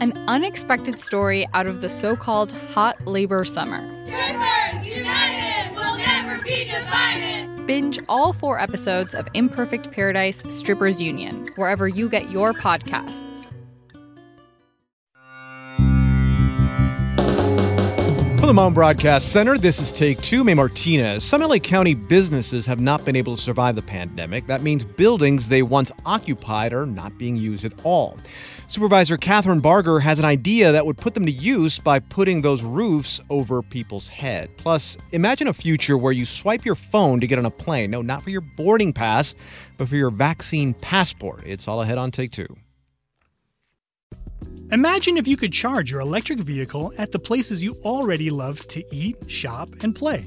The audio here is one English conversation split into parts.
an unexpected story out of the so called hot labor summer. Strippers United will never be divided. Binge all four episodes of Imperfect Paradise Strippers Union, wherever you get your podcasts. From the Mohn Broadcast Center, this is Take Two. May Martinez. Some LA County businesses have not been able to survive the pandemic. That means buildings they once occupied are not being used at all. Supervisor Kathryn Barger has an idea that would put them to use by putting those roofs over people's head. Plus, imagine a future where you swipe your phone to get on a plane. No, not for your boarding pass, but for your vaccine passport. It's all ahead on Take Two. Imagine if you could charge your electric vehicle at the places you already love to eat, shop, and play.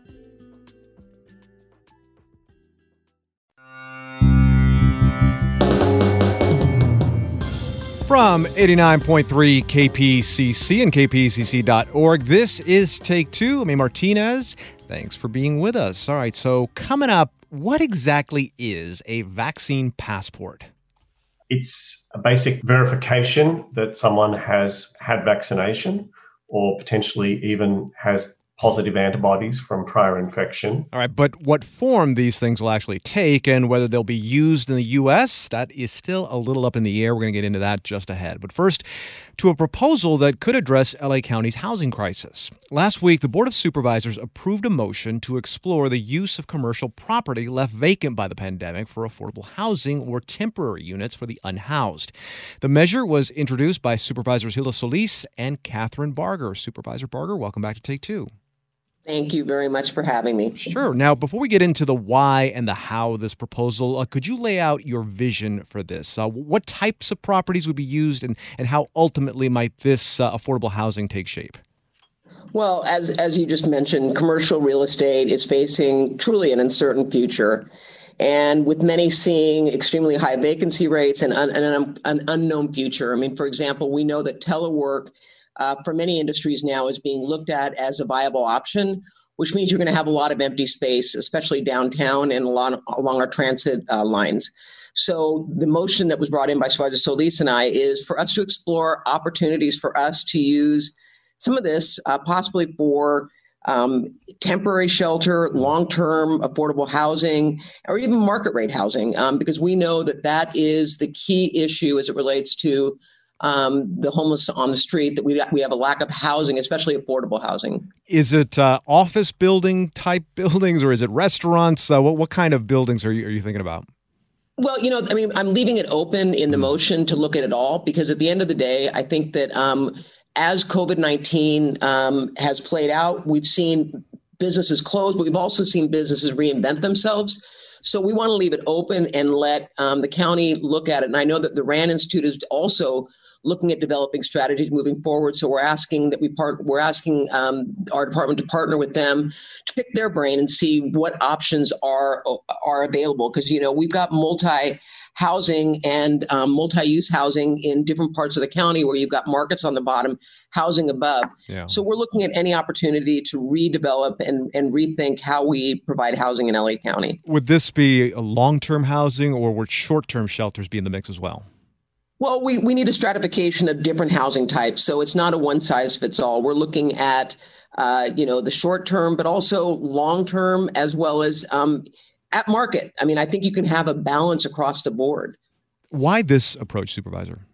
From 89.3 KPCC and kpcc.org, this is Take Two. I'm Martinez. Thanks for being with us. All right, so coming up, what exactly is a vaccine passport? It's a basic verification that someone has had vaccination or potentially even has positive antibodies from prior infection. All right, but what form these things will actually take and whether they'll be used in the U.S., that is still a little up in the air. We're going to get into that just ahead. But first, to a proposal that could address L.A. County's housing crisis. Last week, the Board of Supervisors approved a motion to explore the use of commercial property left vacant by the pandemic for affordable housing or temporary units for the unhoused. The measure was introduced by Supervisors Hilda Solis and Kathryn Barger. Supervisor Barger, welcome back to Take Two. Thank you very much for having me. Sure. Now, before we get into the why and the how of this proposal, uh, could you lay out your vision for this? Uh, what types of properties would be used, and, and how ultimately might this uh, affordable housing take shape? Well, as as you just mentioned, commercial real estate is facing truly an uncertain future, and with many seeing extremely high vacancy rates and, un, and an, an unknown future. I mean, for example, we know that telework uh, for many industries now is being looked at as a viable option, which means you're going to have a lot of empty space, especially downtown and along, along our transit uh, lines. So the motion that was brought in by Supervisor Solis and I is for us to explore opportunities for us to use some of this uh, possibly for um, temporary shelter, long-term affordable housing, or even market rate housing, um, because we know that that is the key issue as it relates to um, the homeless on the street, that we, we have a lack of housing, especially affordable housing. Is it uh, office building type buildings or is it restaurants? Uh, what, what kind of buildings are you, are you thinking about? Well, you know, I mean, I'm leaving it open in the mm-hmm. motion to look at it all because at the end of the day, I think that um, as COVID 19 um, has played out, we've seen businesses close, but we've also seen businesses reinvent themselves. So we want to leave it open and let um, the county look at it. And I know that the RAND Institute is also looking at developing strategies moving forward. So we're asking that we part. We're asking um, our department to partner with them to pick their brain and see what options are are available. Because you know we've got multi housing and um, multi-use housing in different parts of the county where you've got markets on the bottom housing above yeah. so we're looking at any opportunity to redevelop and, and rethink how we provide housing in la county would this be a long-term housing or would short-term shelters be in the mix as well well, we, we need a stratification of different housing types. So it's not a one size fits all. We're looking at, uh, you know, the short term, but also long term, as well as um, at market. I mean, I think you can have a balance across the board. Why this approach, Supervisor?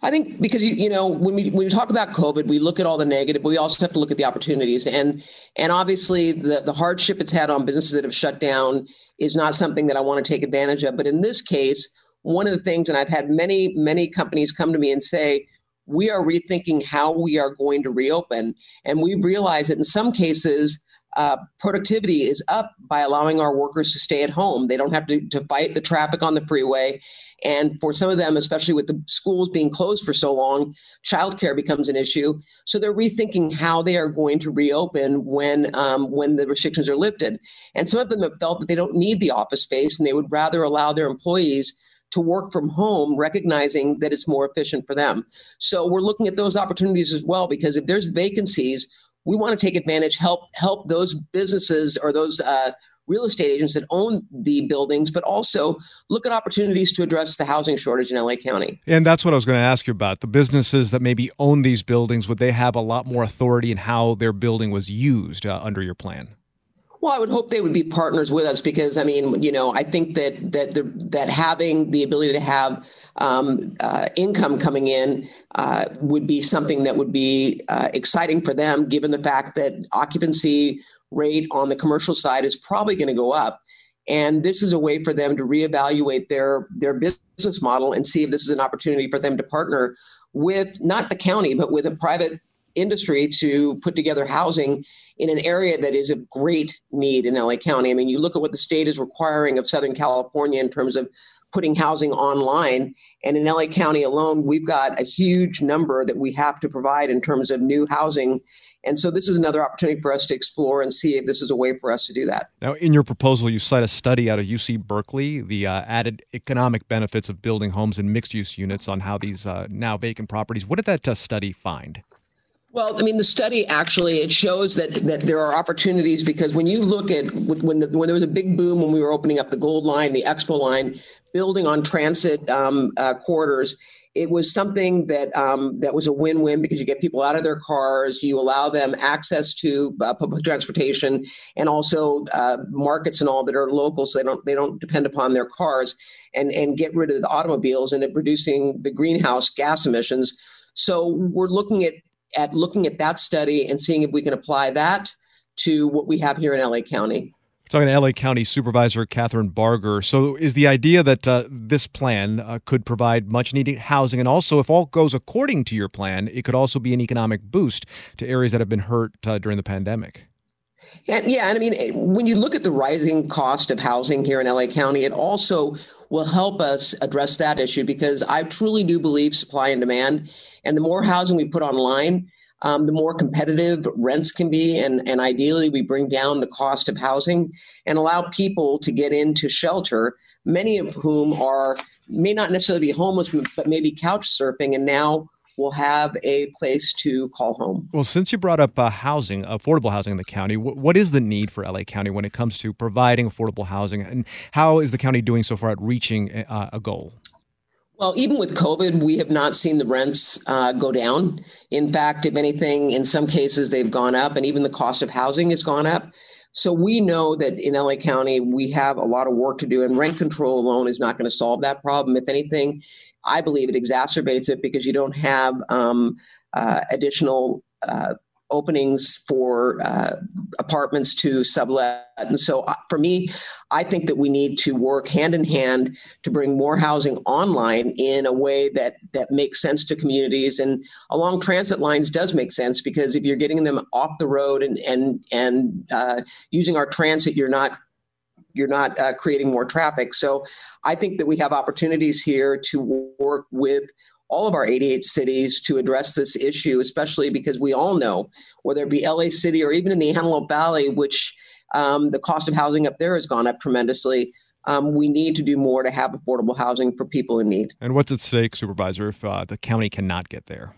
I think because you, you know when we when we talk about COVID, we look at all the negative, but we also have to look at the opportunities. And and obviously the the hardship it's had on businesses that have shut down is not something that I want to take advantage of. But in this case, one of the things, and I've had many, many companies come to me and say, we are rethinking how we are going to reopen. And we've realized that in some cases, uh, productivity is up by allowing our workers to stay at home. They don't have to, to fight the traffic on the freeway. And for some of them, especially with the schools being closed for so long, childcare becomes an issue. So they're rethinking how they are going to reopen when um, when the restrictions are lifted. And some of them have felt that they don't need the office space and they would rather allow their employees to work from home, recognizing that it's more efficient for them. So we're looking at those opportunities as well because if there's vacancies, we want to take advantage, help help those businesses or those uh, real estate agents that own the buildings, but also look at opportunities to address the housing shortage in LA County. And that's what I was going to ask you about. The businesses that maybe own these buildings, would they have a lot more authority in how their building was used uh, under your plan? Well, I would hope they would be partners with us because I mean, you know, I think that that the, that having the ability to have um, uh, income coming in uh, would be something that would be uh, exciting for them, given the fact that occupancy rate on the commercial side is probably going to go up, and this is a way for them to reevaluate their their business model and see if this is an opportunity for them to partner with not the county but with a private industry to put together housing in an area that is of great need in LA County. I mean, you look at what the state is requiring of Southern California in terms of putting housing online. And in LA County alone, we've got a huge number that we have to provide in terms of new housing. And so this is another opportunity for us to explore and see if this is a way for us to do that. Now, in your proposal, you cite a study out of UC Berkeley, the uh, added economic benefits of building homes in mixed use units on how these uh, now vacant properties. What did that uh, study find? Well, I mean, the study actually it shows that that there are opportunities because when you look at when the, when there was a big boom when we were opening up the Gold Line, the Expo Line, building on transit um, uh, corridors, it was something that um, that was a win-win because you get people out of their cars, you allow them access to uh, public transportation, and also uh, markets and all that are local, so they don't they don't depend upon their cars, and and get rid of the automobiles and reducing the greenhouse gas emissions. So we're looking at at looking at that study and seeing if we can apply that to what we have here in LA County. Talking to LA County Supervisor Kathryn Barger. So, is the idea that uh, this plan uh, could provide much needed housing, and also, if all goes according to your plan, it could also be an economic boost to areas that have been hurt uh, during the pandemic? And yeah, and I mean, when you look at the rising cost of housing here in LA County, it also will help us address that issue because I truly do believe supply and demand and the more housing we put online, um, the more competitive rents can be. And, and ideally, we bring down the cost of housing and allow people to get into shelter, many of whom are may not necessarily be homeless, but maybe couch surfing. And now will have a place to call home. Well, since you brought up uh, housing, affordable housing in the county, w- what is the need for LA County when it comes to providing affordable housing, and how is the county doing so far at reaching uh, a goal? Well, even with COVID, we have not seen the rents uh, go down. In fact, if anything, in some cases, they've gone up, and even the cost of housing has gone up. So we know that in LA County, we have a lot of work to do, and rent control alone is not going to solve that problem. If anything, I believe it exacerbates it because you don't have um, uh, additional uh, openings for uh, apartments to sublet. And so uh, for me, I think that we need to work hand in hand to bring more housing online in a way that that makes sense to communities. And along transit lines does make sense because if you're getting them off the road and and and uh, using our transit, you're not you're not uh, creating more traffic. So I think that we have opportunities here to work with all of our 88 cities to address this issue, especially because we all know, whether it be LA City or even in the Antelope Valley, which um, the cost of housing up there has gone up tremendously. Um, we need to do more to have affordable housing for people in need. And what's at stake, Supervisor, if uh, the county cannot get there?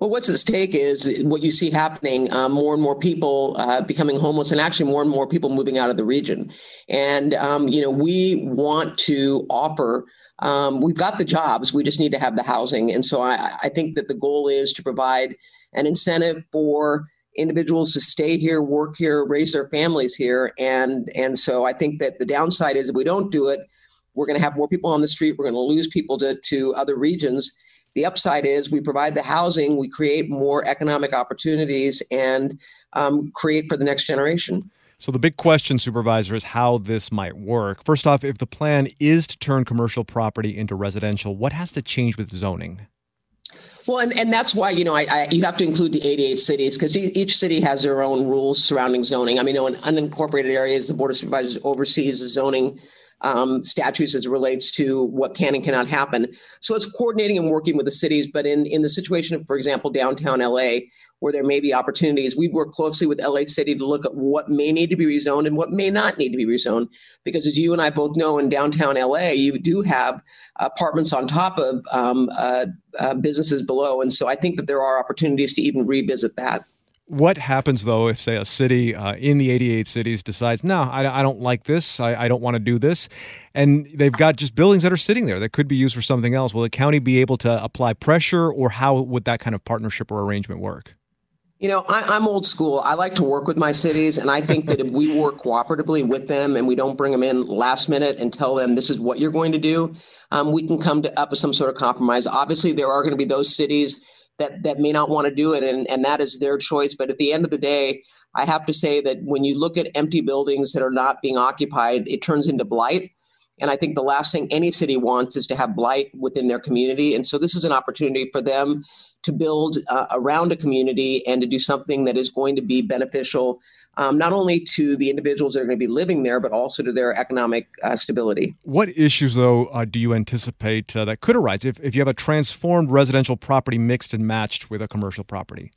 Well, what's at stake is what you see happening uh, more and more people uh, becoming homeless, and actually more and more people moving out of the region. And, um, you know, we want to offer, um, we've got the jobs, we just need to have the housing. And so I, I think that the goal is to provide an incentive for individuals to stay here, work here, raise their families here. And, and so I think that the downside is if we don't do it, we're going to have more people on the street, we're going to lose people to, to other regions the upside is we provide the housing, we create more economic opportunities, and um, create for the next generation. So, the big question, Supervisor, is how this might work. First off, if the plan is to turn commercial property into residential, what has to change with zoning? Well, and, and that's why, you know, I, I you have to include the 88 cities because each city has their own rules surrounding zoning. I mean, you know, in unincorporated areas, the Board of Supervisors oversees the zoning um, statutes as it relates to what can and cannot happen. So it's coordinating and working with the cities. But in, in the situation, for example, downtown LA, where there may be opportunities, we work closely with LA City to look at what may need to be rezoned and what may not need to be rezoned. Because as you and I both know, in downtown LA, you do have apartments on top of um, uh, uh, businesses below. And so I think that there are opportunities to even revisit that. What happens though if, say, a city uh, in the 88 cities decides, no, I, I don't like this, I, I don't want to do this, and they've got just buildings that are sitting there that could be used for something else? Will the county be able to apply pressure, or how would that kind of partnership or arrangement work? You know, I, am old school. I like to work with my cities, and I think that if we work cooperatively with them and we don't bring them in last minute and tell them this is what you're going to do, um, we can come to up with some sort of compromise. Obviously, there are going to be those cities that that may not want to do it and, and that is their choice. But at the end of the day i have to say that when you look at empty buildings that are not being occupied it turns into blight. And i think the last thing any city wants is to have blight within their community. And so this is an opportunity for them to build uh, around a community and to do something that is going to be beneficial um, not only to the individuals that are going to be living there, but also to their economic uh, stability. What issues, though, uh, do you anticipate uh, that could arise if, if you have a transformed residential property mixed and matched with a commercial property?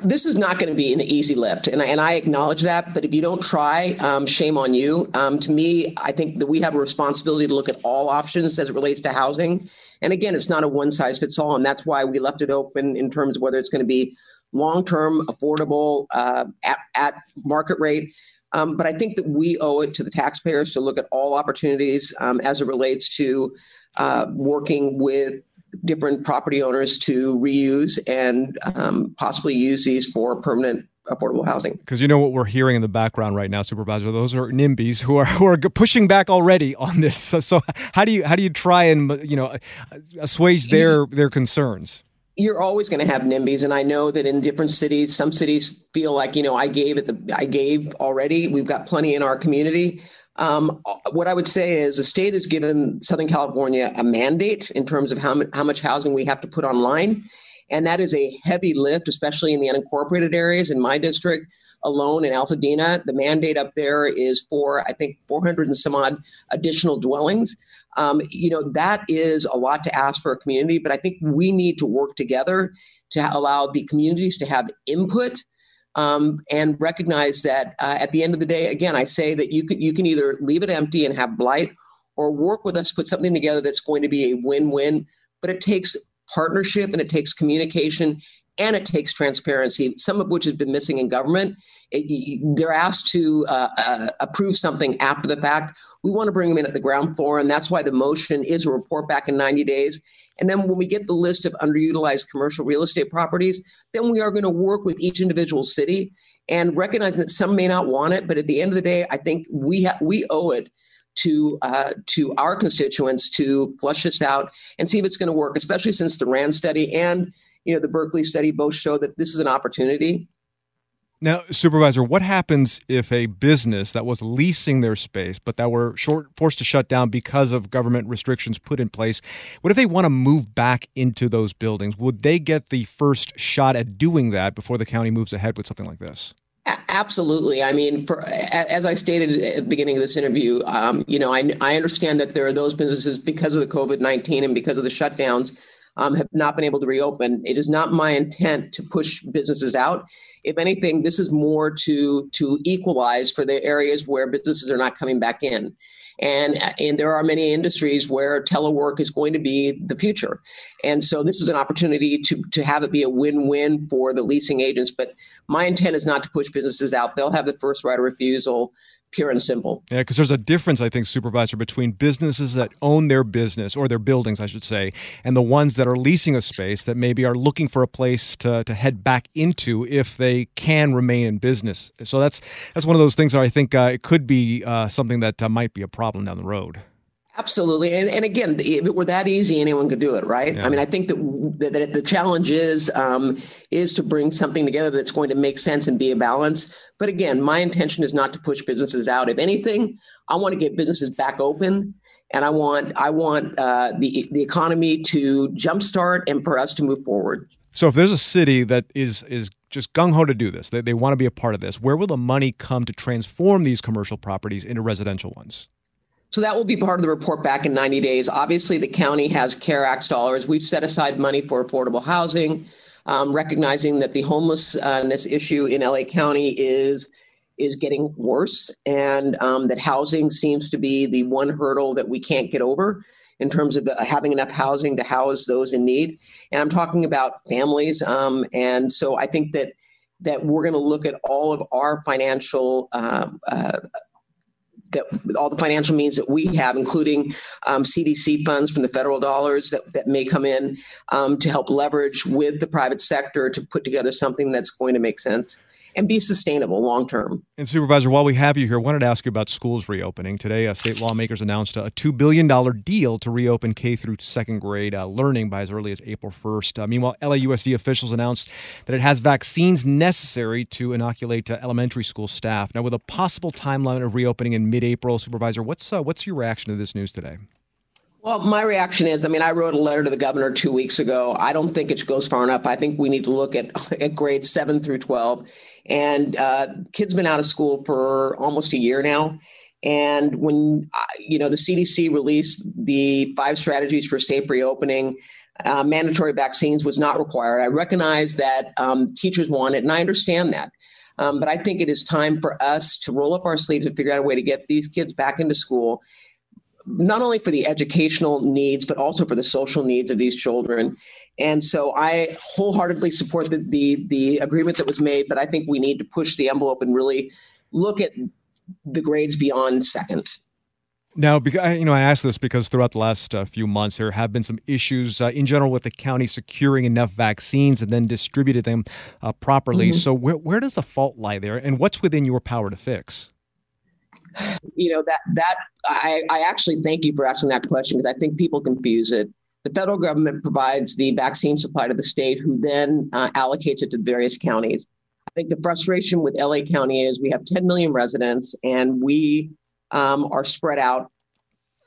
this is not going to be an easy lift, and I, and I acknowledge that. But if you don't try, um, shame on you. Um, to me, I think that we have a responsibility to look at all options as it relates to housing. And again, it's not a one size fits all, and that's why we left it open in terms of whether it's going to be long term, affordable, uh, at, at, market rate. Um, but I think that we owe it to the taxpayers to look at all opportunities um, as it relates to uh, working with different property owners to reuse and um, possibly use these for permanent affordable housing. Because you know what we're hearing in the background right now, Supervisor. Those are NIMBYs who are who are pushing back already on this. So, so how do you how do you try and uh, you know uh, uh, assuage their their concerns? you're always going to have NIMBYs, and I know that in different cities, some cities feel like you know I gave at the I gave already. We've got plenty in our community. Um, what I would say is the state has given Southern California a mandate in terms of how, how much housing we have to put online. And that is a heavy lift, especially in the unincorporated areas. In my district alone in Altadena, the mandate up there is for, I think, 400 and some odd additional dwellings. Um, you know, that is a lot to ask for a community, but I think we need to work together to allow the communities to have input um, and recognize that uh, at the end of the day, again, I say that you can you can either leave it empty and have blight, or work with us, put something together that's going to be a win-win. But it takes partnership and it takes communication and it takes transparency, some of which has been missing in government. It, they're asked to uh, uh, approve something after the fact. We want to bring them in at the ground floor, and that's why the motion is a report back in 90 days. And then when we get the list of underutilized commercial real estate properties, then we are going to work with each individual city and recognize that some may not want it, but at the end of the day, I think we ha- we owe it to uh, to our constituents to flush this out and see if it's going to work, especially since the RAND study and you know the Berkeley study both show that this is an opportunity. Now, supervisor, what happens if a business that was leasing their space but that were short, forced to shut down because of government restrictions put in place? What if they want to move back into those buildings? Would they get the first shot at doing that before the county moves ahead with something like this? Absolutely. I mean, for, as I stated at the beginning of this interview, um, you know, I, I understand that there are those businesses because of the COVID 19 and because of the shutdowns um, have not been able to reopen. It is not my intent to push businesses out. If anything, this is more to to equalize for the areas where businesses are not coming back in. And, and there are many industries where telework is going to be the future. And so this is an opportunity to, to have it be a win-win for the leasing agents. But my intent is not to push businesses out. They'll have the first right of refusal pure and simple. Yeah, because there's a difference, I think, supervisor, between businesses that own their business or their buildings, I should say, and the ones that are leasing a space that maybe are looking for a place to, to head back into if they can remain in business. So that's that's one of those things that I think uh, it could be uh, something that uh, might be a problem down the road. Absolutely, and and again, if it were that easy, anyone could do it, right? Yeah. I mean, I think that, that, that the challenge is um, is to bring something together that's going to make sense and be a balance. But again, my intention is not to push businesses out. If anything, I want to get businesses back open, and I want I want uh, the the economy to jumpstart and for us to move forward. So, if there's a city that is is just gung ho to do this, they, they want to be a part of this, where will the money come to transform these commercial properties into residential ones? So that will be part of the report back in 90 days. Obviously, the county has CARE Act dollars. We've set aside money for affordable housing, um, recognizing that the homelessness issue in LA County is is getting worse, and um, that housing seems to be the one hurdle that we can't get over in terms of the, having enough housing to house those in need. And I'm talking about families. Um, and so I think that that we're going to look at all of our financial um, uh, that all the financial means that we have, including um, CDC funds from the federal dollars that, that may come in um, to help leverage with the private sector to put together something that's going to make sense and be sustainable long term. And Supervisor, while we have you here, I wanted to ask you about schools reopening. Today, uh, state lawmakers announced a $2 billion deal to reopen K through second grade uh, learning by as early as April 1st. Uh, meanwhile, LAUSD officials announced that it has vaccines necessary to inoculate uh, elementary school staff. Now, with a possible timeline of reopening in mid-April, Supervisor, what's uh, what's your reaction to this news today? Well, my reaction is I mean, I wrote a letter to the governor two weeks ago. I don't think it goes far enough. I think we need to look at, at grades seven through 12 and uh, kids been out of school for almost a year now. And when uh, you know the CDC released the five strategies for safe reopening, uh, mandatory vaccines was not required. I recognize that um, teachers want it, and I understand that. Um, but I think it is time for us to roll up our sleeves and figure out a way to get these kids back into school, not only for the educational needs, but also for the social needs of these children. And so I wholeheartedly support the, the, the agreement that was made, but I think we need to push the envelope and really look at the grades beyond second. Now, you know, I ask this because throughout the last uh, few months, there have been some issues uh, in general with the county securing enough vaccines and then distributed them uh, properly. Mm-hmm. So, where, where does the fault lie there, and what's within your power to fix? You know that that I, I actually thank you for asking that question because I think people confuse it. The federal government provides the vaccine supply to the state, who then uh, allocates it to various counties. I think the frustration with LA County is we have 10 million residents and we um, are spread out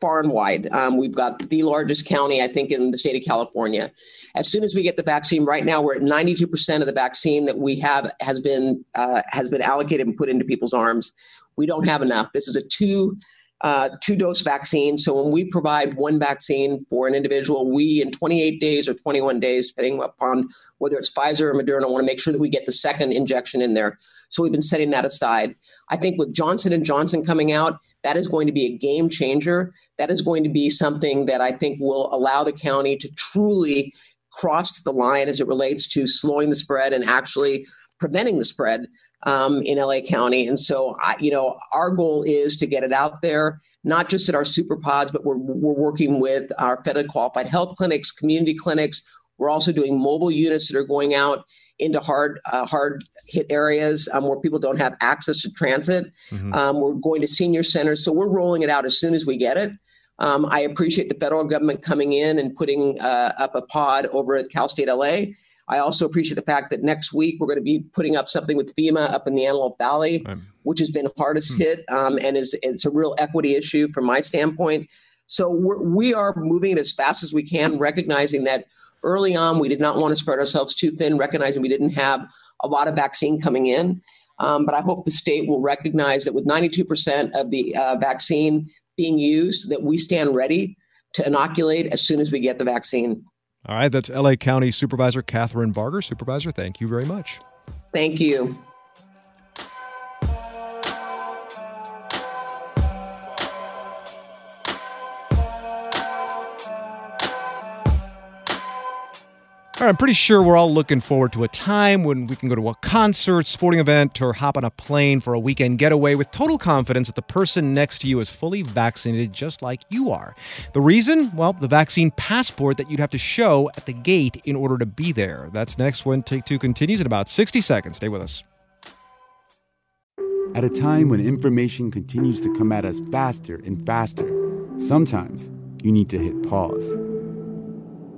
far and wide. Um, we've got the largest county, I think, in the state of California. As soon as we get the vaccine, right now we're at 92% of the vaccine that we have has been uh, has been allocated and put into people's arms. We don't have enough. This is a two uh, two dose vaccine. So when we provide one vaccine for an individual, we in 28 days or 21 days, depending upon whether it's Pfizer or Moderna, want to make sure that we get the second injection in there. So we've been setting that aside. I think with Johnson and Johnson coming out, that is going to be a game changer. That is going to be something that I think will allow the county to truly cross the line as it relates to slowing the spread and actually preventing the spread um, in LA County. And so, I, you know, our goal is to get it out there, not just at our super pods, but we're, we're working with our federally qualified health clinics, community clinics. We're also doing mobile units that are going out into hard uh, hard hit areas um, where people don't have access to transit. Mm-hmm. Um, we're going to senior centers, so we're rolling it out as soon as we get it. Um, I appreciate the federal government coming in and putting uh, up a pod over at Cal State LA. I also appreciate the fact that next week we're going to be putting up something with FEMA up in the Antelope Valley, right. which has been hardest hmm. hit um, and is it's a real equity issue from my standpoint. So we're, we are moving it as fast as we can, recognizing that early on we did not want to spread ourselves too thin, recognizing we didn't have a lot of vaccine coming in. Um, but I hope the state will recognize that with 92% of the uh, vaccine being used, that we stand ready to inoculate as soon as we get the vaccine. All right, that's LA County Supervisor Kathryn Barger. Supervisor, thank you very much. Thank you. All right, I'm pretty sure we're all looking forward to a time when we can go to a concert, sporting event, or hop on a plane for a weekend getaway with total confidence that the person next to you is fully vaccinated just like you are. The reason? Well, the vaccine passport that you'd have to show at the gate in order to be there. That's next when Take Two continues in about 60 seconds. Stay with us. At a time when information continues to come at us faster and faster, Sometimes you need to hit pause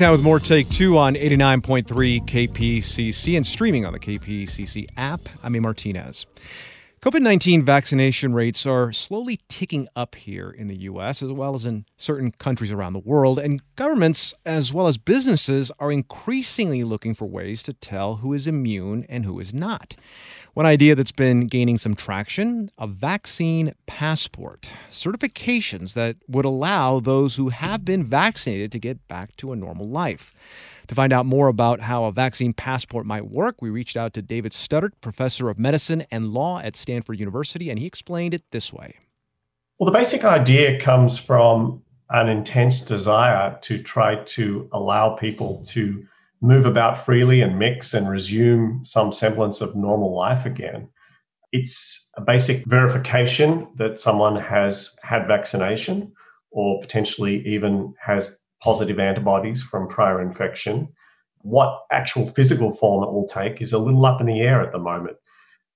Now with more Take Two on 89.3 KPCC and streaming on the KPCC app. I'm A. Martinez. COVID 19 vaccination rates are slowly ticking up here in the U.S., as well as in certain countries around the world. And governments, as well as businesses, are increasingly looking for ways to tell who is immune and who is not. One idea that's been gaining some traction a vaccine passport, certifications that would allow those who have been vaccinated to get back to a normal life. To find out more about how a vaccine passport might work, we reached out to David Studdert, professor of medicine and law at Stanford University, and he explained it this way. Well, the basic idea comes from an intense desire to try to allow people to move about freely and mix and resume some semblance of normal life again. It's a basic verification that someone has had vaccination or potentially even has positive antibodies from prior infection. What actual physical form it will take is a little up in the air at the moment.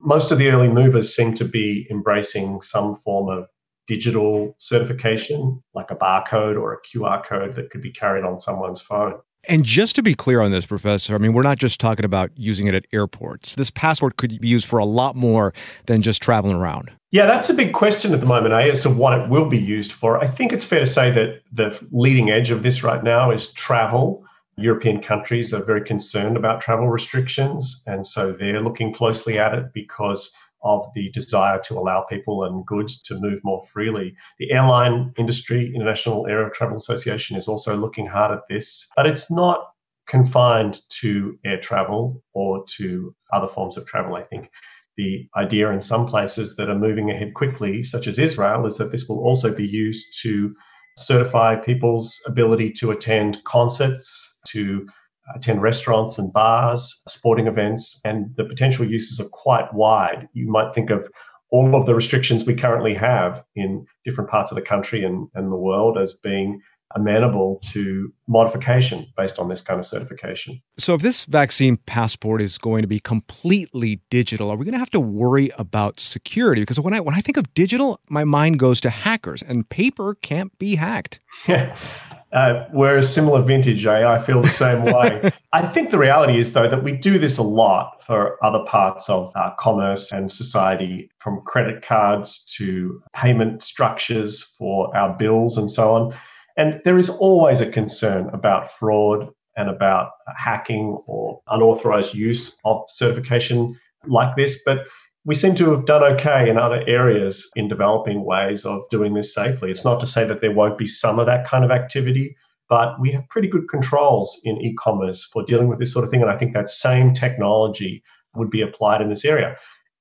Most of the early movers seem to be embracing some form of digital certification, like a barcode or a QR code that could be carried on someone's phone. And just to be clear on this, Professor, I mean, we're not just talking about using it at airports. This passport could be used for a lot more than just traveling around. Yeah, that's a big question at the moment, eh, as to what it will be used for. I think it's fair to say that the leading edge of this right now is travel. European countries are very concerned about travel restrictions, and so they're looking closely at it because of the desire to allow people and goods to move more freely. The airline industry, International Air Travel Association, is also looking hard at this, but it's not confined to air travel or to other forms of travel, I think. The idea in some places that are moving ahead quickly, such as Israel, is that this will also be used to certify people's ability to attend concerts, to attend restaurants and bars, sporting events, and the potential uses are quite wide. You might think of all of the restrictions we currently have in different parts of the country and, and the world as being amenable to modification based on this kind of certification. So, if this vaccine passport is going to be completely digital, are we going to have to worry about security? Because when I when I think of digital, my mind goes to hackers, and paper can't be hacked. Yeah. Uh, we're a similar vintage, eh? I feel the same way. I think the reality is, though, that we do this a lot for other parts of uh, commerce and society, from credit cards to payment structures for our bills and so on. And there is always a concern about fraud and about hacking or unauthorized use of certification like this. But we seem to have done okay in other areas in developing ways of doing this safely. It's not to say that there won't be some of that kind of activity, but we have pretty good controls in e commerce for dealing with this sort of thing. And I think that same technology would be applied in this area.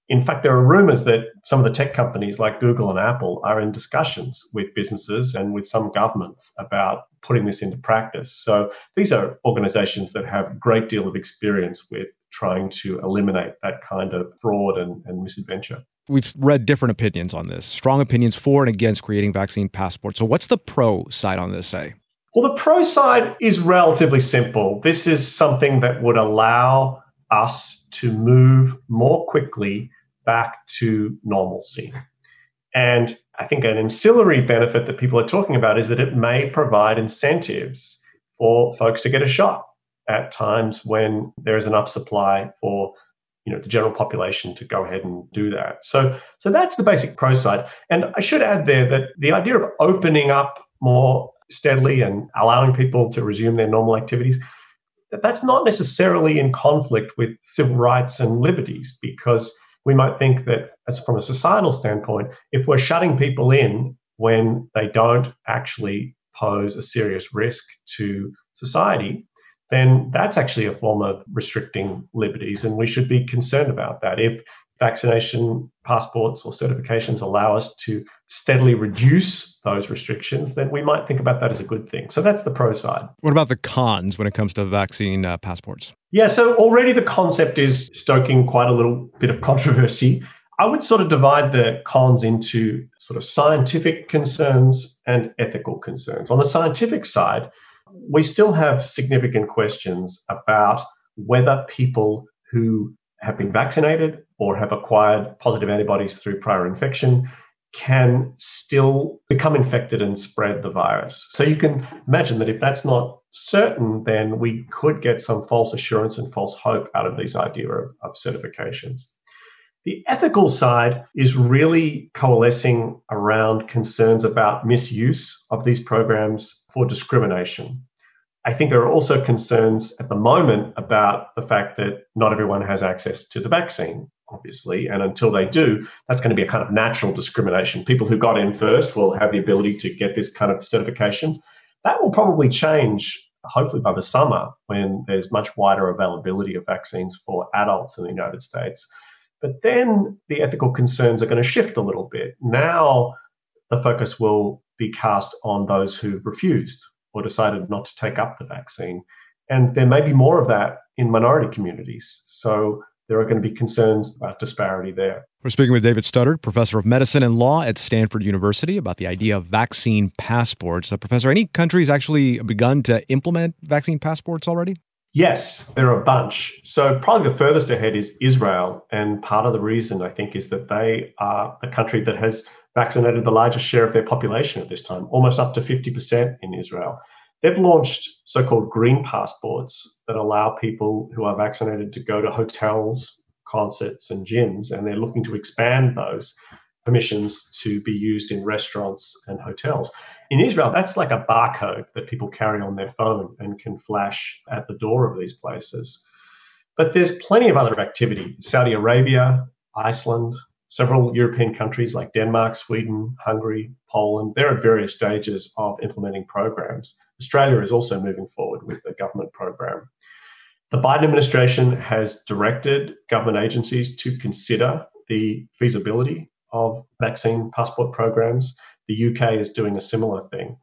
In fact, there are rumors that some of the tech companies like Google and Apple are in discussions with businesses and with some governments about putting this into practice. So these are organizations that have a great deal of experience with trying to eliminate that kind of fraud and, and misadventure. We've read different opinions on this, strong opinions for and against creating vaccine passports. So, what's the pro side on this say? Well, the pro side is relatively simple. This is something that would allow us to move more quickly back to normalcy. And I think an ancillary benefit that people are talking about is that it may provide incentives for folks to get a shot at times when there is enough supply for you know the general population to go ahead and do that. So so that's the basic pro side. And I should add there that the idea of opening up more steadily and allowing people to resume their normal activities that that's not necessarily in conflict with civil rights and liberties because we might think that as from a societal standpoint if we're shutting people in when they don't actually pose a serious risk to society then that's actually a form of restricting liberties, and we should be concerned about that. If vaccination passports or certifications allow us to steadily reduce those restrictions, then we might think about that as a good thing. So that's the pro side. What about the cons when it comes to vaccine uh, passports? Yeah, so already the concept is stoking quite a little bit of controversy. I would sort of divide the cons into sort of scientific concerns and ethical concerns. On the scientific side, we still have significant questions about whether people who have been vaccinated or have acquired positive antibodies through prior infection can still become infected and spread the virus. So you can imagine that if that's not certain, then we could get some false assurance and false hope out of these idea of, of certifications. The ethical side is really coalescing around concerns about misuse of these programs for discrimination. I think there are also concerns at the moment about the fact that not everyone has access to the vaccine, obviously. And until they do, that's going to be a kind of natural discrimination. People who got in first will have the ability to get this kind of certification. That will probably change, hopefully, by the summer when there's much wider availability of vaccines for adults in the United States. But then the ethical concerns are going to shift a little bit. Now, the focus will be cast on those who've refused or decided not to take up the vaccine. And there may be more of that in minority communities. So there are going to be concerns about disparity there. We're speaking with David Studdert, professor of medicine and law at Stanford University, about the idea of vaccine passports. Uh, professor, any countries actually begun to implement vaccine passports already? Yes, there are a bunch. So, probably the furthest ahead is Israel. And part of the reason, I think, is that they are the country that has vaccinated the largest share of their population at this time, almost up to 50% in Israel. They've launched so called green passports that allow people who are vaccinated to go to hotels, concerts, and gyms, and they're looking to expand those permissions to be used in restaurants and hotels. In Israel, that's like a barcode that people carry on their phone and can flash at the door of these places. But there's plenty of other activity. Saudi Arabia, Iceland, Several European countries like Denmark, Sweden, Hungary, Poland, they're at various stages of implementing programs. Australia is also moving forward with a government program. The Biden administration has directed government agencies to consider the feasibility of vaccine passport programs. The UK is doing a similar thing.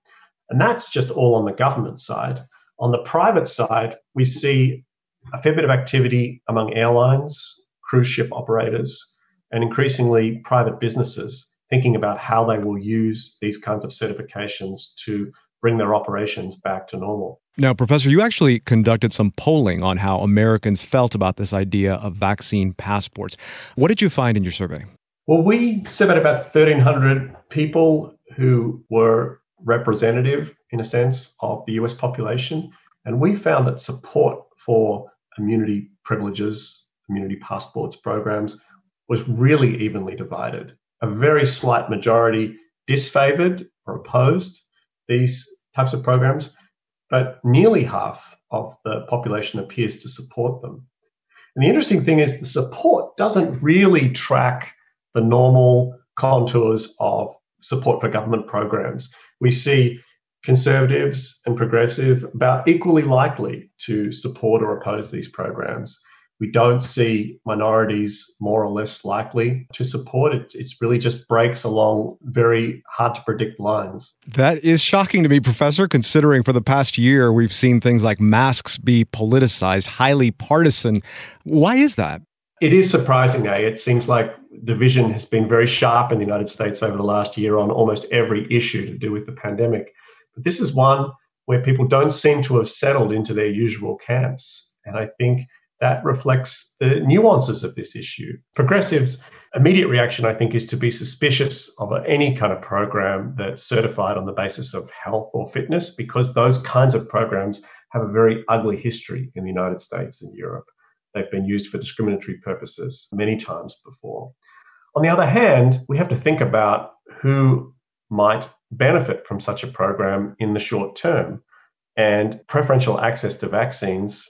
And that's just all on the government side. On the private side, we see a fair bit of activity among airlines, cruise ship operators, and increasingly private businesses thinking about how they will use these kinds of certifications to bring their operations back to normal. Now, Professor, you actually conducted some polling on how Americans felt about this idea of vaccine passports. What did you find in your survey? Well, we surveyed about 1,300 people who were representative, in a sense, of the US population. And we found that support for immunity privileges, immunity passports programs was really evenly divided. A very slight majority disfavored or opposed these types of programs, but nearly half of the population appears to support them. And the interesting thing is the support doesn't really track the normal contours of support for government programs. We see conservatives and progressive about equally likely to support or oppose these programs we don't see minorities more or less likely to support it. It's really just breaks along very hard to predict lines. That is shocking to me, Professor, considering for the past year we've seen things like masks be politicized, highly partisan. Why is that? It is surprising, eh? It seems like division has been very sharp in the United States over the last year on almost every issue to do with the pandemic. But this is one where people don't seem to have settled into their usual camps. And I think that reflects the nuances of this issue. Progressives' immediate reaction, I think, is to be suspicious of any kind of program that's certified on the basis of health or fitness, because those kinds of programs have a very ugly history in the United States and Europe. They've been used for discriminatory purposes many times before. On the other hand, we have to think about who might benefit from such a program in the short term. And preferential access to vaccines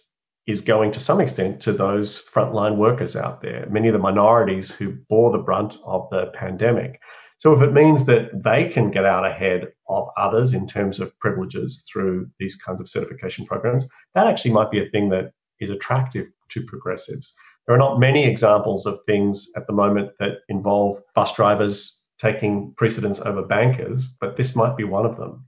is going to some extent to those frontline workers out there, many of the minorities who bore the brunt of the pandemic. So, if it means that they can get out ahead of others in terms of privileges through these kinds of certification programs, that actually might be a thing that is attractive to progressives. There are not many examples of things at the moment that involve bus drivers taking precedence over bankers, but this might be one of them.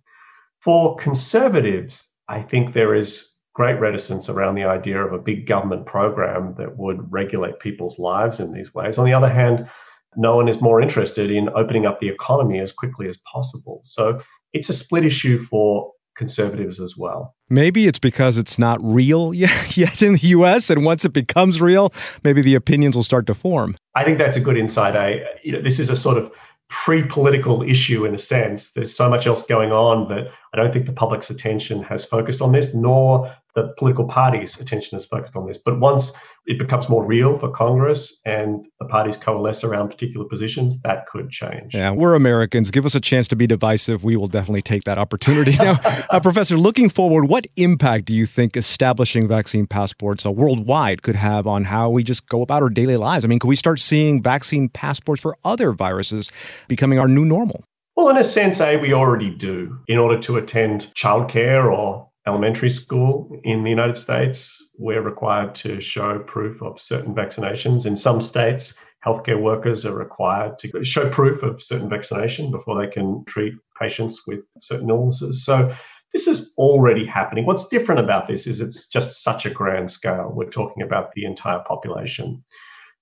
For conservatives, I think there is great reticence around the idea of a big government program that would regulate people's lives in these ways. On the other hand, no one is more interested in opening up the economy as quickly as possible. So it's a split issue for conservatives as well. Maybe it's because it's not real yet in the US and once it becomes real, maybe the opinions will start to form. I think that's a good insight. I, you know, this is a sort of pre-political issue in a sense. There's so much else going on that I don't think the public's attention has focused on this, nor the political parties' attention is focused on this. But once it becomes more real for Congress and the parties coalesce around particular positions, that could change. Yeah, we're Americans. Give us a chance to be divisive. We will definitely take that opportunity. now, uh, Professor, looking forward, what impact do you think establishing vaccine passports uh, worldwide could have on how we just go about our daily lives? I mean, could we start seeing vaccine passports for other viruses becoming our new normal? Well, in a sense, A, we already do. In order to attend childcare or elementary school in the United States, we're required to show proof of certain vaccinations. In some states, healthcare workers are required to show proof of certain vaccination before they can treat patients with certain illnesses. So this is already happening. What's different about this is it's just such a grand scale. We're talking about the entire population.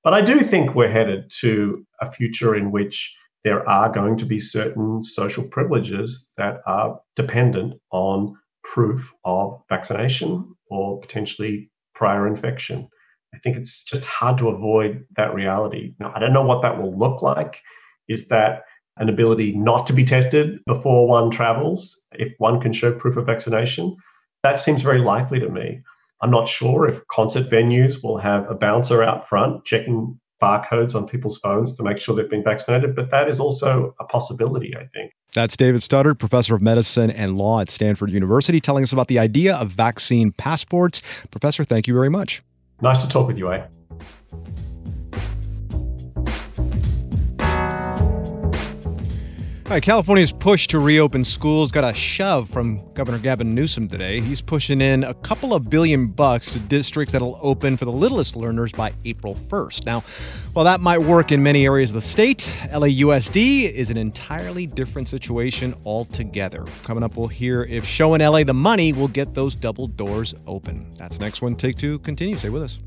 But I do think we're headed to a future in which there are going to be certain social privileges that are dependent on proof of vaccination or potentially prior infection. I think it's just hard to avoid that reality. Now, I don't know what that will look like. Is that an ability not to be tested before one travels if one can show proof of vaccination? That seems very likely to me. I'm not sure if concert venues will have a bouncer out front checking barcodes on people's phones to make sure they've been vaccinated, but that is also a possibility, I think. That's David Studdert, professor of medicine and law at Stanford University, telling us about the idea of vaccine passports. Professor, thank you very much. Nice to talk with you, eh? Right, California's push to reopen schools got a shove from Governor Gavin Newsom today. He's pushing in a couple of billion bucks to districts that'll open for the littlest learners by April 1st. Now, while that might work in many areas of the state, LAUSD is an entirely different situation altogether. Coming up, we'll hear if showing LA the money will get those double doors open. That's next one. Take two. Continue. Stay with us.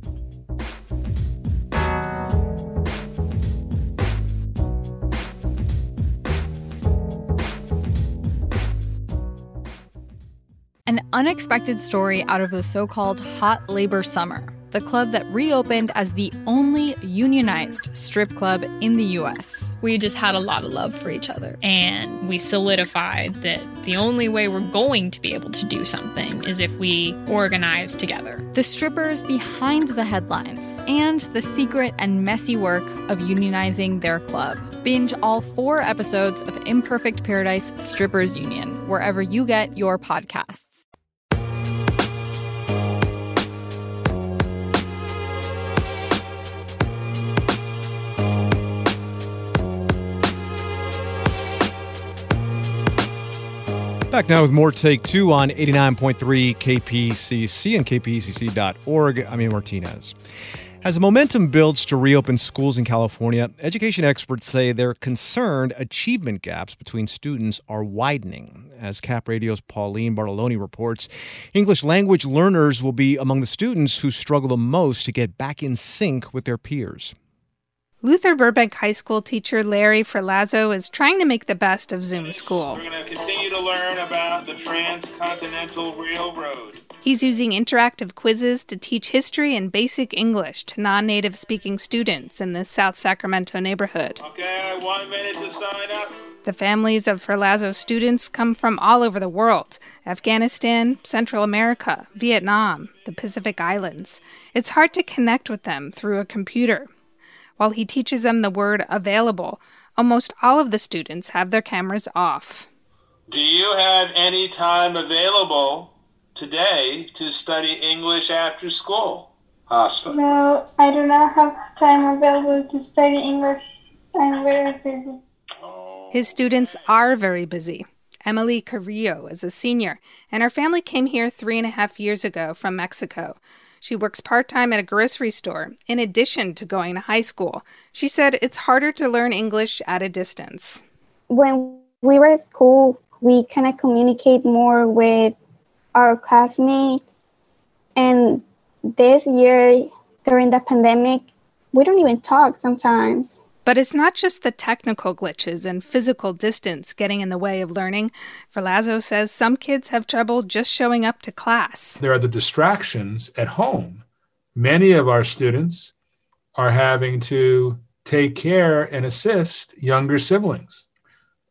An unexpected story out of the so called hot labor summer, the club that reopened as the only unionized strip club in the US. We just had a lot of love for each other, and we solidified that the only way we're going to be able to do something is if we organize together. The strippers behind the headlines and the secret and messy work of unionizing their club. Binge all four episodes of Imperfect Paradise Strippers Union wherever you get your podcasts. Back now with more Take Two on 89.3 KPCC and kpcc.org. I'm Ian Martinez. As the momentum builds to reopen schools in California, education experts say they're concerned achievement gaps between students are widening. As Cap Radio's Pauline Bartolone reports, English language learners will be among the students who struggle the most to get back in sync with their peers. Luther Burbank High School teacher Larry Ferlazzo is trying to make the best of Zoom school. We're going to continue to learn about the Transcontinental Railroad. He's using interactive quizzes to teach history and basic English to non native speaking students in the South Sacramento neighborhood. Okay, one minute to sign up. The families of Ferlazzo students come from all over the world Afghanistan, Central America, Vietnam, the Pacific Islands. It's hard to connect with them through a computer. While he teaches them the word available, almost all of the students have their cameras off. Do you have any time available today to study English after school? Hospital. No, I do not have time available to study English. I'm very busy. His students are very busy. Emily Carrillo is a senior, and her family came here three and a half years ago from Mexico. She works part time at a grocery store in addition to going to high school. She said it's harder to learn English at a distance. When we were at school, we kind of communicate more with our classmates. And this year, during the pandemic, we don't even talk sometimes. But it's not just the technical glitches and physical distance getting in the way of learning. Ferlazzo says some kids have trouble just showing up to class. There are the distractions at home. Many of our students are having to take care and assist younger siblings.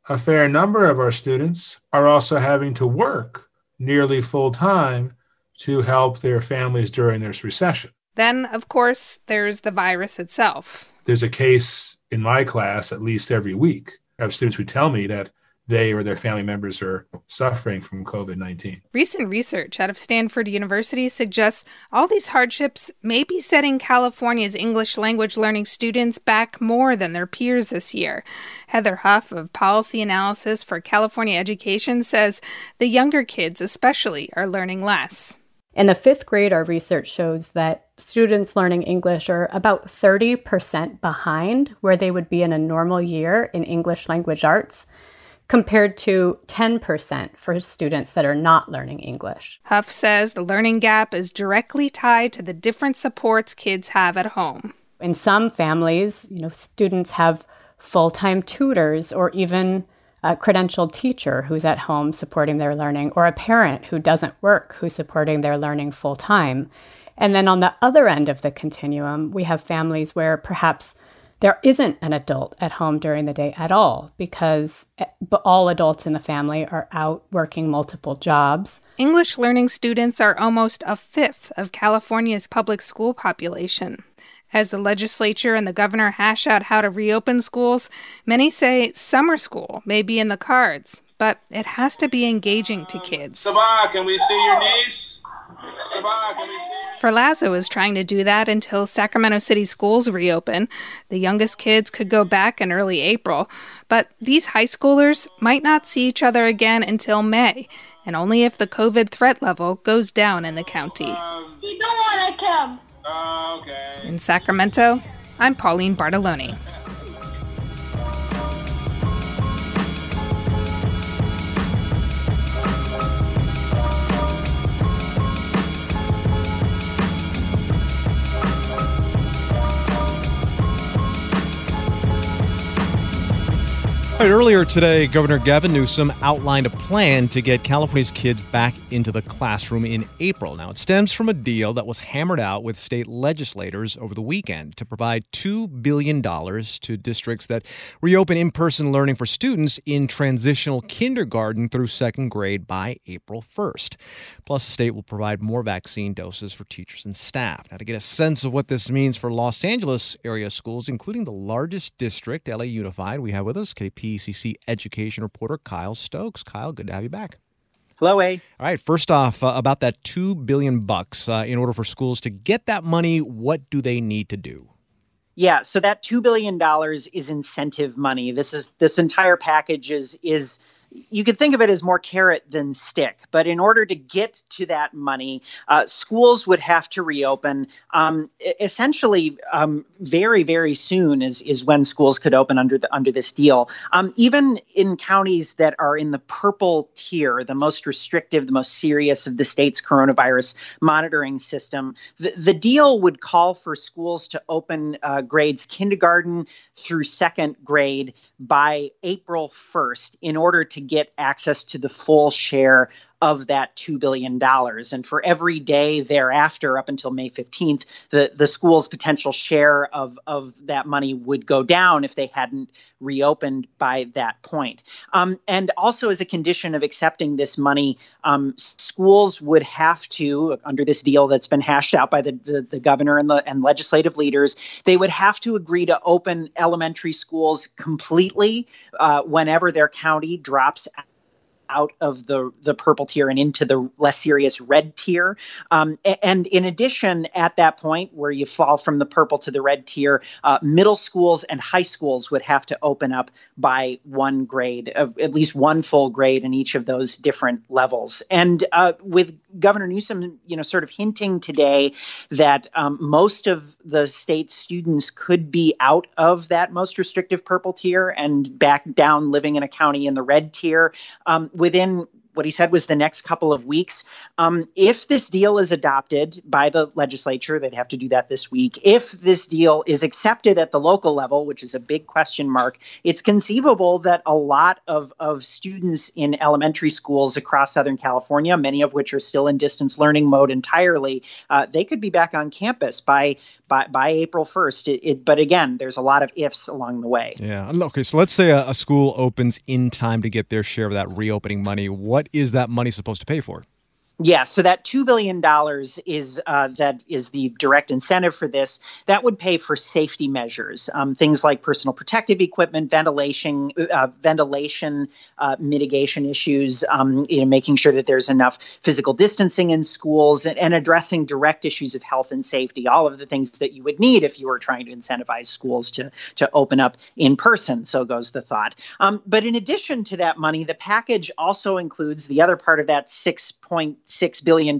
A fair number of our students are also having to work nearly full time to help their families during this recession. Then, of course, there's the virus itself. There's a case in my class at least every week have students who tell me that they or their family members are suffering from COVID 19. Recent research out of Stanford University suggests all these hardships may be setting California's English language learning students back more than their peers this year. Heather Hough of Policy Analysis for California Education says the younger kids, especially, are learning less. In the fifth grade, our research shows that students learning English are about 30% behind where they would be in a normal year in English language arts, compared to 10% for students that are not learning English. Hough says the learning gap is directly tied to the different supports kids have at home. In some families, you know, students have full-time tutors or even a credentialed teacher who's at home supporting their learning, or a parent who doesn't work who's supporting their learning full time. And then on the other end of the continuum, we have families where perhaps there isn't an adult at home during the day at all because eh, all adults in the family are out working multiple jobs. English learning students are almost a fifth of California's public school population. As the legislature and the governor hash out how to reopen schools, many say summer school may be in the cards, but it has to be engaging to kids. Sabah, can we see your niece? Sabah, can we see Ferlazzo is trying to do that until Sacramento City schools reopen. The youngest kids could go back in early April, but these high schoolers might not see each other again until May, and only if the COVID threat level goes down in the county. You don't want to come. Oh, okay. In Sacramento, I'm Pauline Bartolone. Earlier today, Governor Gavin Newsom outlined a plan to get California's kids back into the classroom in April. Now, it stems from a deal that was hammered out with state legislators over the weekend to provide $2 billion to districts that reopen in person learning for students in transitional kindergarten through second grade by April 1st. Plus, the state will provide more vaccine doses for teachers and staff. Now, to get a sense of what this means for Los Angeles area schools, including the largest district, LA Unified, we have with us KP KPCC education reporter Kyle Stokes. Kyle, good to have you back. Hello, A. All right. First off, uh, about that two billion bucks. Uh, in order for schools to get that money, what do they need to do? Yeah, so that two billion dollars is incentive money. This is this entire package is is you could think of it as more carrot than stick. But in order to get to that money, uh, schools would have to reopen. Um, essentially, um, very very soon is is when schools could open under the under this deal. Um, even in counties that are in the purple tier, the most restrictive, the most serious of the state's coronavirus monitoring system, the, the deal would call for schools to open uh, grades kindergarten through second grade by April 1st in order to get access to the full share of that $2 billion. And for every day thereafter, up until May 15th, the, the school's potential share of, of that money would go down if they hadn't reopened by that point. Um, and also, as a condition of accepting this money, um, schools would have to, under this deal that's been hashed out by the, the, the governor and, the, and legislative leaders, they would have to agree to open elementary schools completely uh, whenever their county drops out of the, the purple tier and into the less serious red tier. Um, and in addition, at that point where you fall from the purple to the red tier, uh, middle schools and high schools would have to open up by one grade, uh, at least one full grade in each of those different levels. And uh, with Governor Newsom, you know, sort of hinting today that um, most of the state's students could be out of that most restrictive purple tier and back down living in a county in the red tier um, within what he said was the next couple of weeks. Um, if this deal is adopted by the legislature, they'd have to do that this week. If this deal is accepted at the local level, which is a big question mark, it's conceivable that a lot of, of students in elementary schools across Southern California, many of which are still in distance learning mode entirely, uh, they could be back on campus by by, by April 1st. It, it, but again, there's a lot of ifs along the way. Yeah. Okay. So let's say a, a school opens in time to get their share of that reopening money. What is that money supposed to pay for? Yeah, so that two billion dollars is uh, that is the direct incentive for this. That would pay for safety measures, um, things like personal protective equipment, ventilation, uh, ventilation uh, mitigation issues, um, you know, making sure that there's enough physical distancing in schools, and, and, addressing direct issues of health and safety. All of the things that you would need if you were trying to incentivize schools to to open up in person. So goes the thought. Um, but in addition to that money, the package also includes the other part of that six point $6 billion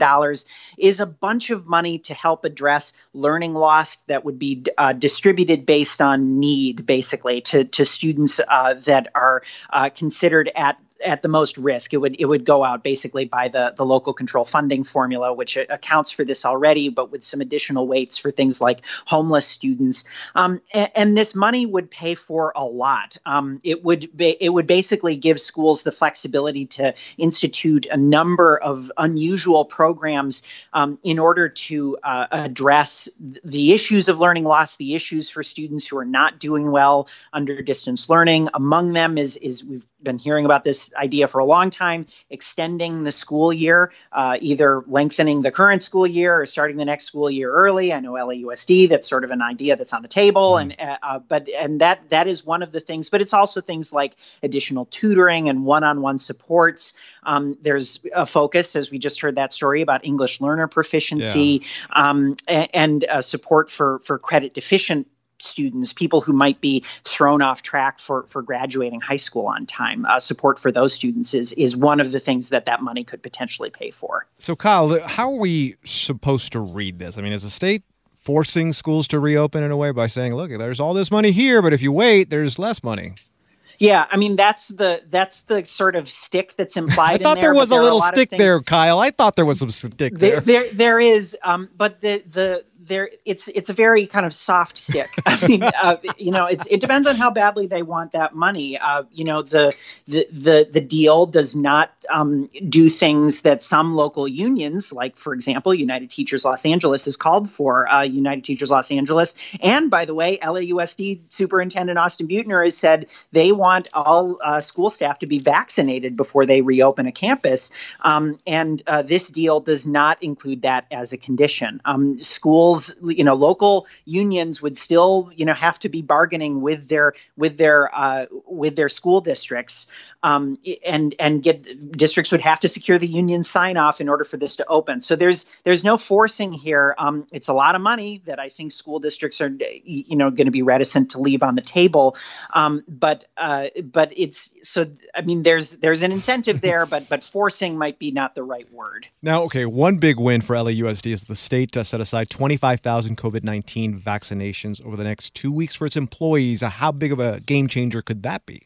is a bunch of money to help address learning loss that would be uh, distributed based on need, basically, to, to students uh, that are uh, considered at at the most risk. It would it would go out basically by the the local control funding formula, which accounts for this already, but with some additional weights for things like homeless students. Um, and, and, this money would pay for a lot. Um, it would be, it would basically give schools the flexibility to institute a number of unusual programs um, in order to uh, address the issues of learning loss, the issues for students who are not doing well under distance learning. Among them is is we've been hearing about this idea for a long time extending the school year, uh, either lengthening the current school year or starting the next school year early. I know LAUSD, that's sort of an idea that's on the table, mm-hmm. and uh, uh, but and that that is one of the things. But it's also things like additional tutoring and one-on-one supports. Um, there's a focus, as we just heard that story about English learner proficiency yeah. um, and, and uh, support for for credit deficient students, people who might be thrown off track for, for graduating high school on time. Uh, support for those students is, is one of the things that that money could potentially pay for. So, Kyle, how are we supposed to read this? I mean, is the state forcing schools to reopen in a way by saying, look, there's all this money here, but if you wait, there's less money? Yeah, I mean that's the that's the sort of stick that's implied. I thought there, there was a little a stick there, Kyle. I thought there was some stick there. There, there, there is, um, but the the there it's it's a very kind of soft stick. I mean, uh, you know, it's it depends on how badly they want that money. Uh, you know, the the the the deal does not um, do things that some local unions, like for example, United Teachers Los Angeles, has called for. Uh, United Teachers Los Angeles, and by the way, LAUSD Superintendent Austin Beutner has said they want all uh, school staff to be vaccinated before they reopen a campus, um, and uh, this deal does not include that as a condition. Um, you know, local unions would still, you know, have to be bargaining with their with their uh, with their school districts, um, and and get districts would have to secure the union sign off in order for this to open. So there's there's no forcing here. Um, it's a lot of money that I think school districts are, you know, going to be reticent to leave on the table. Um, but uh, but it's so I mean there's there's an incentive there, but but forcing might be not the right word. Now, okay, one big win for LAUSD is the state uh, set aside 20 25,000 COVID 19 vaccinations over the next two weeks for its employees. How big of a game changer could that be?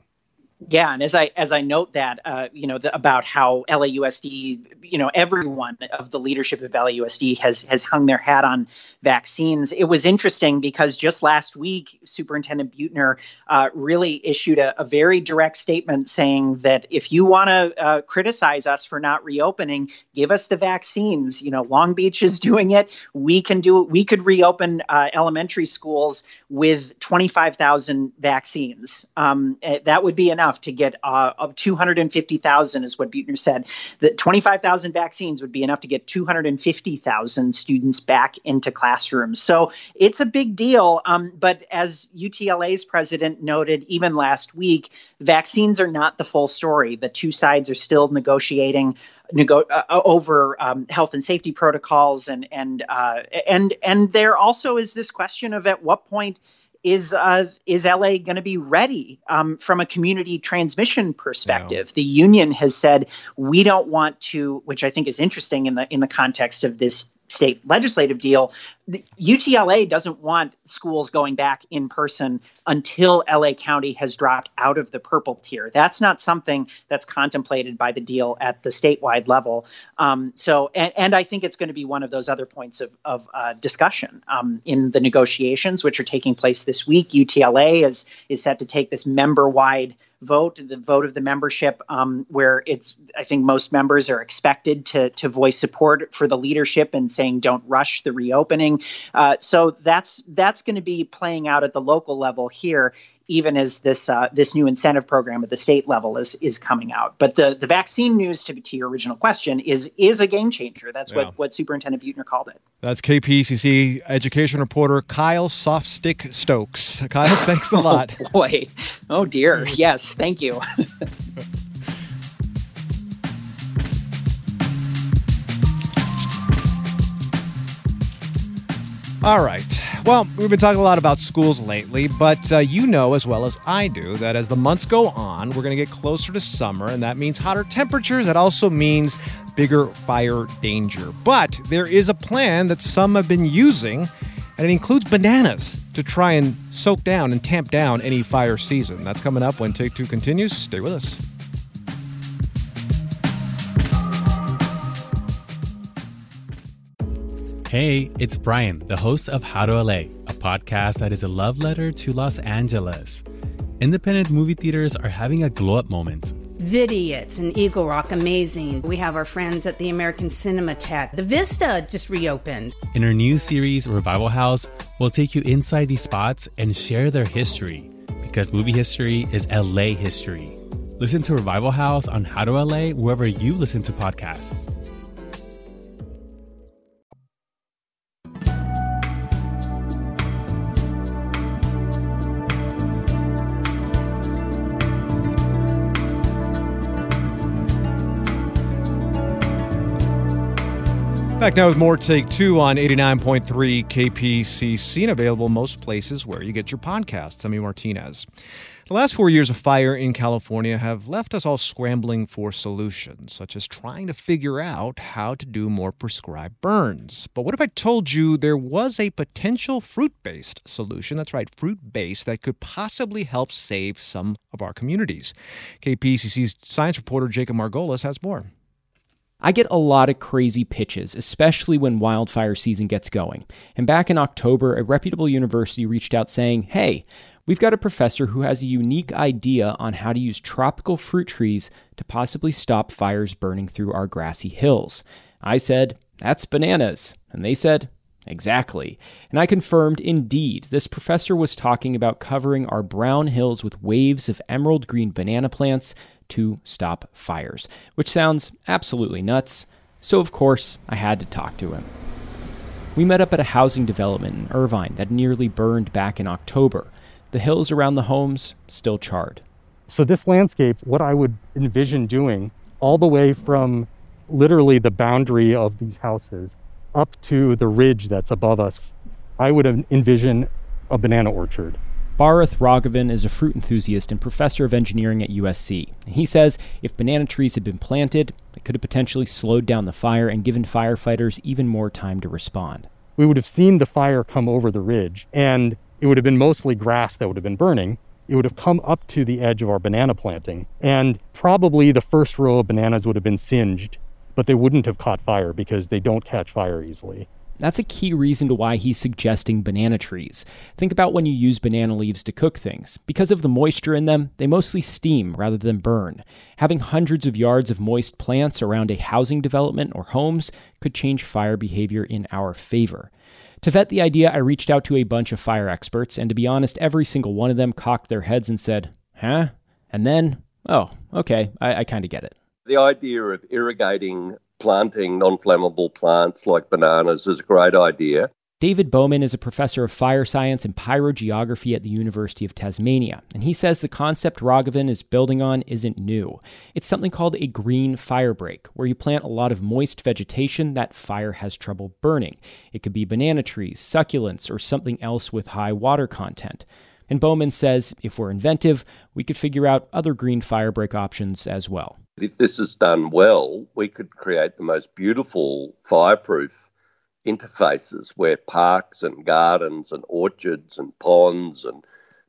Yeah, and as I as I note that, uh, you know, the, about how LAUSD, you know, everyone of the leadership of LAUSD has has hung their hat on vaccines. It was interesting because just last week, Superintendent Beutner uh, really issued a, a, very direct statement saying that if you want to uh, criticize us for not reopening, give us the vaccines. You know, Long Beach is doing it. We can do it. We could reopen uh, elementary schools with twenty five thousand vaccines. Um, eh, that would be enough enough to get uh, of 250,000 is what Beutner said. That 25,000 vaccines would be enough to get 250,000 students back into classrooms. So it's a big deal. Um, but as UTLA's president noted even last week, vaccines are not the full story. The two sides are still negotiating nego- uh, over um, health and safety protocols, and and uh, and and there also is this question of at what point is uh, is LA going to be ready um, from a community transmission perspective? The union has said we don't want to, which I think is interesting in the in the context of this state legislative deal, the UTLA doesn't want schools going back in person until LA County has dropped out of the purple tier. That's not something that's contemplated by the deal at the statewide level. Um, so, and, and, I think it's going to be one of those other points of, of uh, discussion um, in the negotiations, which are taking place this week. UTLA is is set to take this member-wide vote, the vote of the membership, um, where it's I think most members are expected to to voice support for the leadership and saying don't rush the reopening. Uh, so that's that's going to be playing out at the local level here even as this uh, this new incentive program at the state level is is coming out. But the the vaccine news, to, to your original question, is is a game changer. That's yeah. what what Superintendent Beutner called it. That's KPCC education reporter Kyle Softstick Stokes. Kyle, thanks a lot. oh boy, oh dear, yes, thank you. All right. Well, we've been talking a lot about schools lately, but uh, you know as well as I do that as the months go on, we're going to get closer to summer, and that means hotter temperatures. That also means bigger fire danger. But there is a plan that some have been using, and it includes bananas to try and soak down and tamp down any fire season. That's coming up when Take Two continues. Stay with us. Hey, it's Brian, the host of How to LA, a podcast that is a love letter to Los Angeles. Independent movie theaters are having a glow up moment. Vidiots and Eagle Rock, amazing. We have our friends at the American Cinematheque. The Vista just reopened. In our new series, Revival House, we'll take you inside these spots and share their history. Because movie history is LA history. Listen to Revival House on How to LA wherever you listen to podcasts. Back now with more Take Two on 89.3 KPCC and available most places where you get your podcasts. I'm Martinez. The last four years of fire in California have left us all scrambling for solutions, such as trying to figure out how to do more prescribed burns. But what if I told you there was a potential fruit based solution? That's right, fruit based that could possibly help save some of our communities. KPCC's science reporter Jacob Margolis has more. I get a lot of crazy pitches, especially when wildfire season gets going. And back in October, a reputable university reached out saying, Hey, we've got a professor who has a unique idea on how to use tropical fruit trees to possibly stop fires burning through our grassy hills. I said, That's bananas. And they said, Exactly. And I confirmed indeed, this professor was talking about covering our brown hills with waves of emerald green banana plants to stop fires, which sounds absolutely nuts. So, of course, I had to talk to him. We met up at a housing development in Irvine that nearly burned back in October. The hills around the homes still charred. So, this landscape, what I would envision doing all the way from literally the boundary of these houses up to the ridge that's above us, I would envision a banana orchard. Barath Raghavan is a fruit enthusiast and professor of engineering at USC. He says if banana trees had been planted, it could have potentially slowed down the fire and given firefighters even more time to respond. We would have seen the fire come over the ridge, and it would have been mostly grass that would have been burning. It would have come up to the edge of our banana planting, and probably the first row of bananas would have been singed, but they wouldn't have caught fire because they don't catch fire easily. That's a key reason to why he's suggesting banana trees. Think about when you use banana leaves to cook things. Because of the moisture in them, they mostly steam rather than burn. Having hundreds of yards of moist plants around a housing development or homes could change fire behavior in our favor. To vet the idea, I reached out to a bunch of fire experts, and to be honest, every single one of them cocked their heads and said, Huh? And then, oh, okay, I, I kind of get it. The idea of irrigating planting non flammable plants like bananas is a great idea. David Bowman is a professor of fire science and pyrogeography at the University of Tasmania, and he says the concept Raghavan is building on isn't new. It's something called a green fire break, where you plant a lot of moist vegetation that fire has trouble burning. It could be banana trees, succulents, or something else with high water content. And Bowman says if we're inventive, we could figure out other green fire break options as well. If this is done well, we could create the most beautiful fireproof interfaces where parks and gardens and orchards and ponds and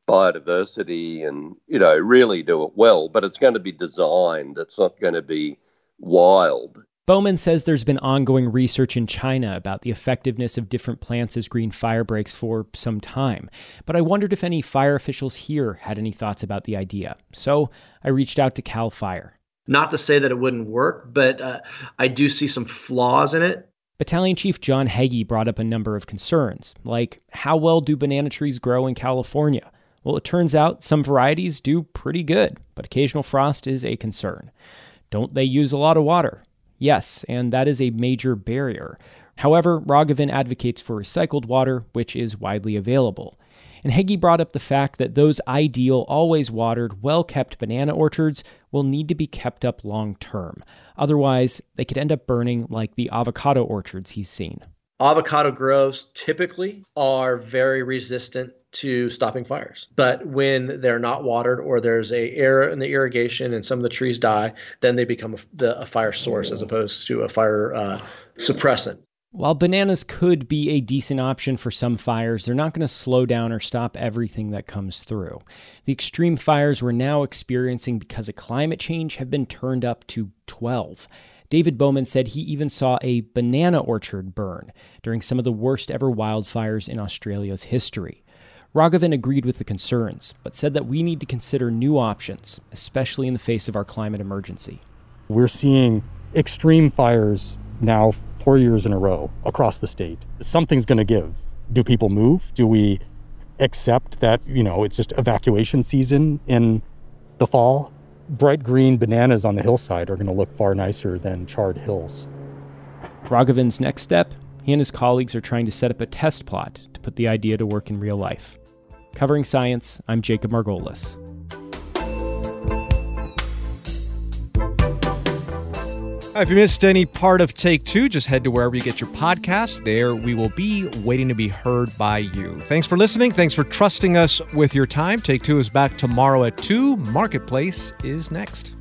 biodiversity and you know really do it well but it's going to be designed it's not going to be wild Bowman says there's been ongoing research in China about the effectiveness of different plants as green fire breaks for some time, but I wondered if any fire officials here had any thoughts about the idea. So I reached out to Cal Fire. Not to say that it wouldn't work, but uh, I do see some flaws in it. Battalion Chief John Heggie brought up a number of concerns, like how well do banana trees grow in California? Well, it turns out some varieties do pretty good, but occasional frost is a concern. Don't they use a lot of water? Yes, and that is a major barrier. However, Raghavan advocates for recycled water, which is widely available. And Heggie brought up the fact that those ideal, always watered, well kept banana orchards will need to be kept up long term. Otherwise, they could end up burning like the avocado orchards he's seen. Avocado groves typically are very resistant to stopping fires. But when they're not watered or there's a error in the irrigation and some of the trees die, then they become a, the, a fire source as opposed to a fire uh, suppressant. While bananas could be a decent option for some fires, they're not going to slow down or stop everything that comes through. The extreme fires we're now experiencing because of climate change have been turned up to 12. David Bowman said he even saw a banana orchard burn during some of the worst ever wildfires in Australia's history. Raghavan agreed with the concerns, but said that we need to consider new options, especially in the face of our climate emergency. We're seeing extreme fires now four years in a row across the state. Something's going to give. Do people move? Do we accept that, you know, it's just evacuation season in the fall? Bright green bananas on the hillside are going to look far nicer than charred hills. Raghavan's next step he and his colleagues are trying to set up a test plot to put the idea to work in real life. Covering science, I'm Jacob Margolis. If you missed any part of Take Two, just head to wherever you get your podcasts. There we will be waiting to be heard by you. Thanks for listening. Thanks for trusting us with your time. Take Two is back tomorrow at 2. Marketplace is next.